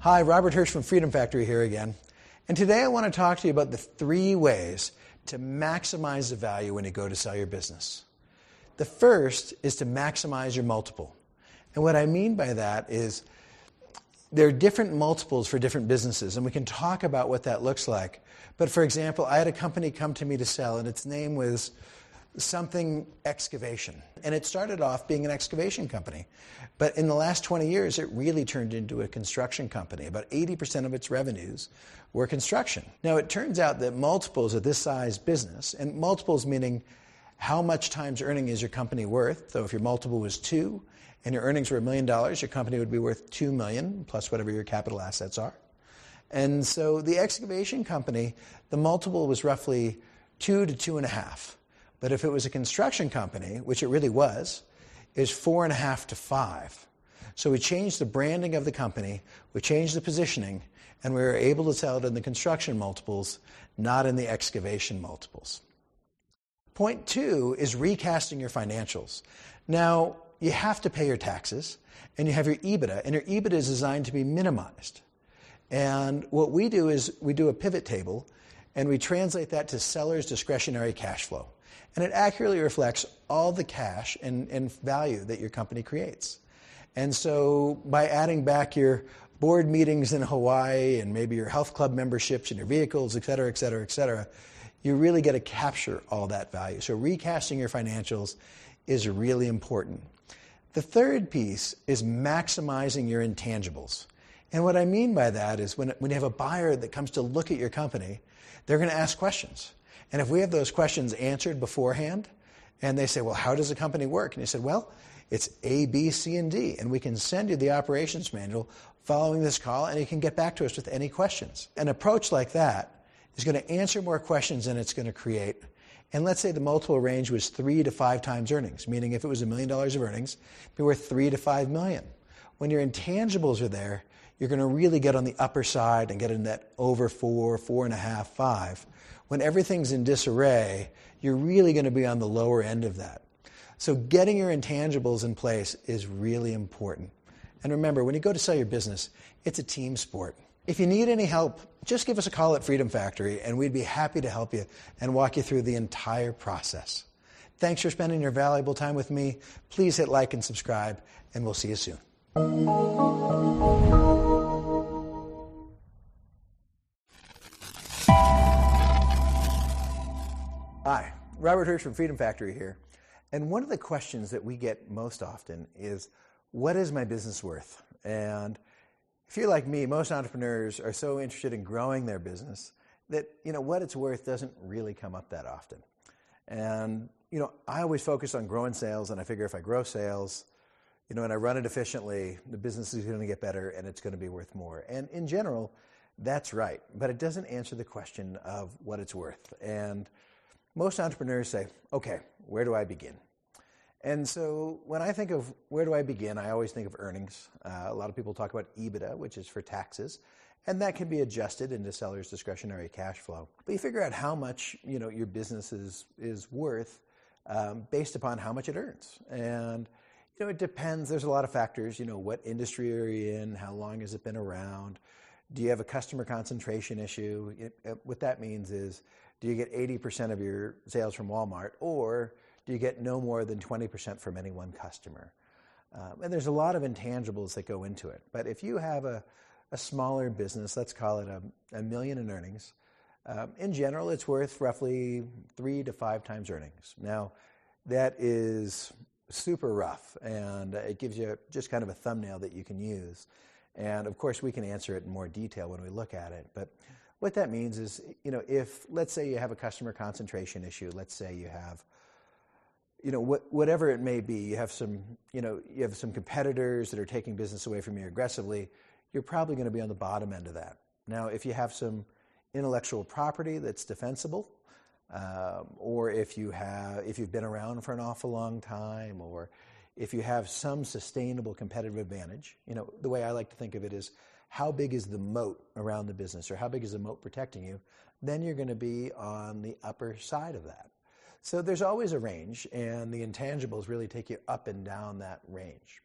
Hi, Robert Hirsch from Freedom Factory here again. And today I want to talk to you about the three ways to maximize the value when you go to sell your business. The first is to maximize your multiple. And what I mean by that is there are different multiples for different businesses, and we can talk about what that looks like. But for example, I had a company come to me to sell, and its name was something excavation. And it started off being an excavation company. But in the last 20 years, it really turned into a construction company. About 80% of its revenues were construction. Now, it turns out that multiples of this size business, and multiples meaning how much times earning is your company worth? So if your multiple was two and your earnings were a million dollars, your company would be worth two million plus whatever your capital assets are. And so the excavation company, the multiple was roughly two to two and a half. But if it was a construction company, which it really was, is four and a half to five. So we changed the branding of the company, we changed the positioning, and we were able to sell it in the construction multiples, not in the excavation multiples. Point two is recasting your financials. Now, you have to pay your taxes, and you have your EBITDA, and your EBITDA is designed to be minimized. And what we do is we do a pivot table, and we translate that to seller's discretionary cash flow and it accurately reflects all the cash and, and value that your company creates. And so by adding back your board meetings in Hawaii and maybe your health club memberships and your vehicles, et cetera, et cetera, et cetera, you really get to capture all that value. So recasting your financials is really important. The third piece is maximizing your intangibles. And what I mean by that is when, when you have a buyer that comes to look at your company, they're going to ask questions. And if we have those questions answered beforehand, and they say, well, how does a company work? And you said, well, it's A, B, C, and D. And we can send you the operations manual following this call, and you can get back to us with any questions. An approach like that is going to answer more questions than it's going to create. And let's say the multiple range was three to five times earnings, meaning if it was a million dollars of earnings, it'd be worth three to five million. When your intangibles are there, you're going to really get on the upper side and get in that over four, four and a half, five when everything's in disarray, you're really going to be on the lower end of that. So getting your intangibles in place is really important. And remember, when you go to sell your business, it's a team sport. If you need any help, just give us a call at Freedom Factory and we'd be happy to help you and walk you through the entire process. Thanks for spending your valuable time with me. Please hit like and subscribe, and we'll see you soon. Robert Hirsch from Freedom Factory here. And one of the questions that we get most often is, what is my business worth? And if you're like me, most entrepreneurs are so interested in growing their business that, you know, what it's worth doesn't really come up that often. And, you know, I always focus on growing sales, and I figure if I grow sales, you know, and I run it efficiently, the business is going to get better and it's going to be worth more. And in general, that's right. But it doesn't answer the question of what it's worth. And most entrepreneurs say, okay, where do I begin? And so when I think of where do I begin, I always think of earnings. Uh, a lot of people talk about EBITDA, which is for taxes, and that can be adjusted into seller's discretionary cash flow. But you figure out how much you know your business is is worth um, based upon how much it earns, and you know it depends. There's a lot of factors. You know what industry are you in? How long has it been around? Do you have a customer concentration issue? It, it, what that means is do you get 80% of your sales from Walmart, or do you get no more than 20% from any one customer? Um, and there's a lot of intangibles that go into it. But if you have a, a smaller business, let's call it a, a million in earnings, um, in general, it's worth roughly three to five times earnings. Now, that is super rough, and it gives you just kind of a thumbnail that you can use. And of course, we can answer it in more detail when we look at it. But what that means is, you know, if let's say you have a customer concentration issue, let's say you have, you know, what, whatever it may be, you have some, you know, you have some competitors that are taking business away from you aggressively, you're probably going to be on the bottom end of that. Now, if you have some intellectual property that's defensible, um, or if you have, if you've been around for an awful long time, or if you have some sustainable competitive advantage, you know, the way I like to think of it is how big is the moat around the business or how big is the moat protecting you, then you're going to be on the upper side of that. So there's always a range, and the intangibles really take you up and down that range.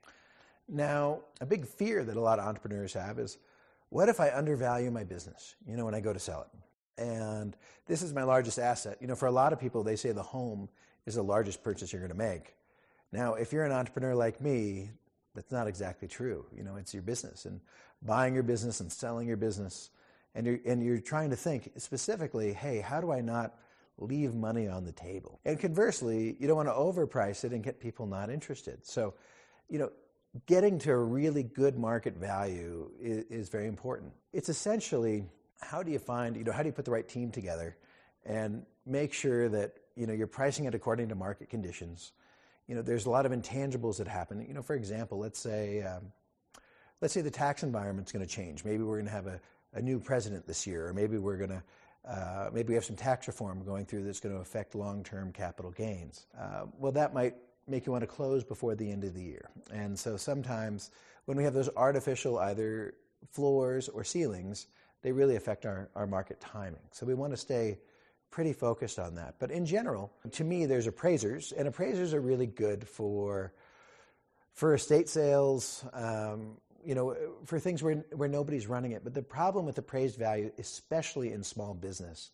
Now, a big fear that a lot of entrepreneurs have is, what if I undervalue my business, you know, when I go to sell it? And this is my largest asset. You know, for a lot of people, they say the home is the largest purchase you're going to make. Now, if you're an entrepreneur like me, that's not exactly true. You know, it's your business and buying your business and selling your business. And you're, and you're trying to think specifically, hey, how do I not leave money on the table? And conversely, you don't want to overprice it and get people not interested. So, you know, getting to a really good market value is, is very important. It's essentially how do you find, you know, how do you put the right team together and make sure that, you know, you're pricing it according to market conditions. You know, there's a lot of intangibles that happen. You know, for example, let's say, um, let's say the tax environment's going to change. Maybe we're going to have a, a new president this year, or maybe we're going to uh, maybe we have some tax reform going through that's going to affect long-term capital gains. Uh, well, that might make you want to close before the end of the year. And so sometimes when we have those artificial either floors or ceilings, they really affect our, our market timing. So we want to stay pretty focused on that. But in general, to me, there's appraisers, and appraisers are really good for for estate sales, um, you know, for things where, where nobody's running it. But the problem with appraised value, especially in small business,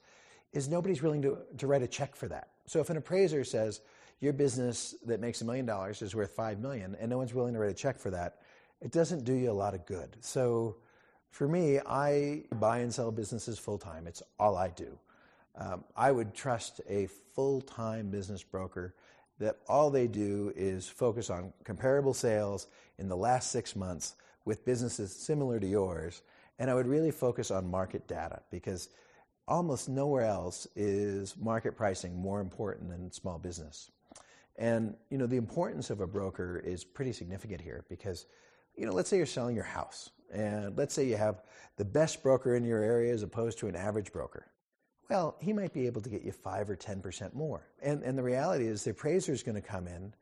is nobody's willing to, to write a check for that. So if an appraiser says, your business that makes a million dollars is worth five million and no one's willing to write a check for that, it doesn't do you a lot of good. So for me, I buy and sell businesses full time. It's all I do. Um, I would trust a full time business broker that all they do is focus on comparable sales in the last six months with businesses similar to yours. And I would really focus on market data because almost nowhere else is market pricing more important than small business. And you know, the importance of a broker is pretty significant here because, you know, let's say you're selling your house, and let's say you have the best broker in your area as opposed to an average broker. Well, he might be able to get you five or ten percent more. And and the reality is the appraiser is going to come in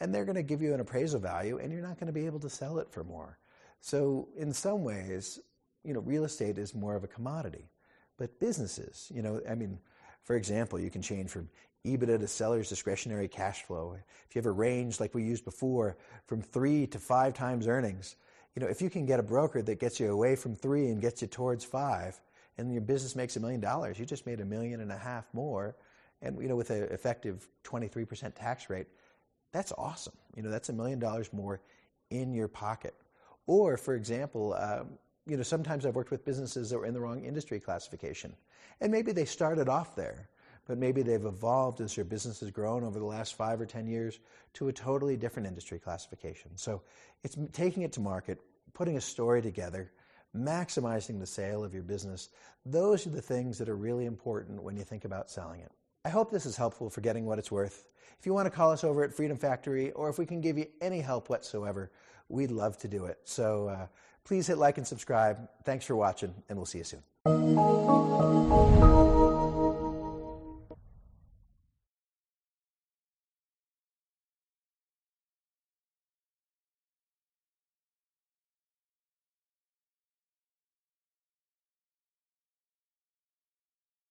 and they're going to give you an appraisal value and you're not going to be able to sell it for more. So in some ways, you know, real estate is more of a commodity. But businesses, you know, I mean, for example, you can change from EBITDA to seller's discretionary cash flow. If you have a range like we used before from three to five times earnings, you know, if you can get a broker that gets you away from three and gets you towards five, and your business makes a million dollars, you just made a million and a half more, and you know, with an effective 23% tax rate, that's awesome. You know, that's a million dollars more in your pocket. Or, for example, um, you know, sometimes I've worked with businesses that were in the wrong industry classification, and maybe they started off there but maybe they've evolved as your business has grown over the last five or 10 years to a totally different industry classification. So it's taking it to market, putting a story together, maximizing the sale of your business. Those are the things that are really important when you think about selling it. I hope this is helpful for getting what it's worth. If you want to call us over at Freedom Factory, or if we can give you any help whatsoever, we'd love to do it. So uh, please hit like and subscribe. Thanks for watching, and we'll see you soon.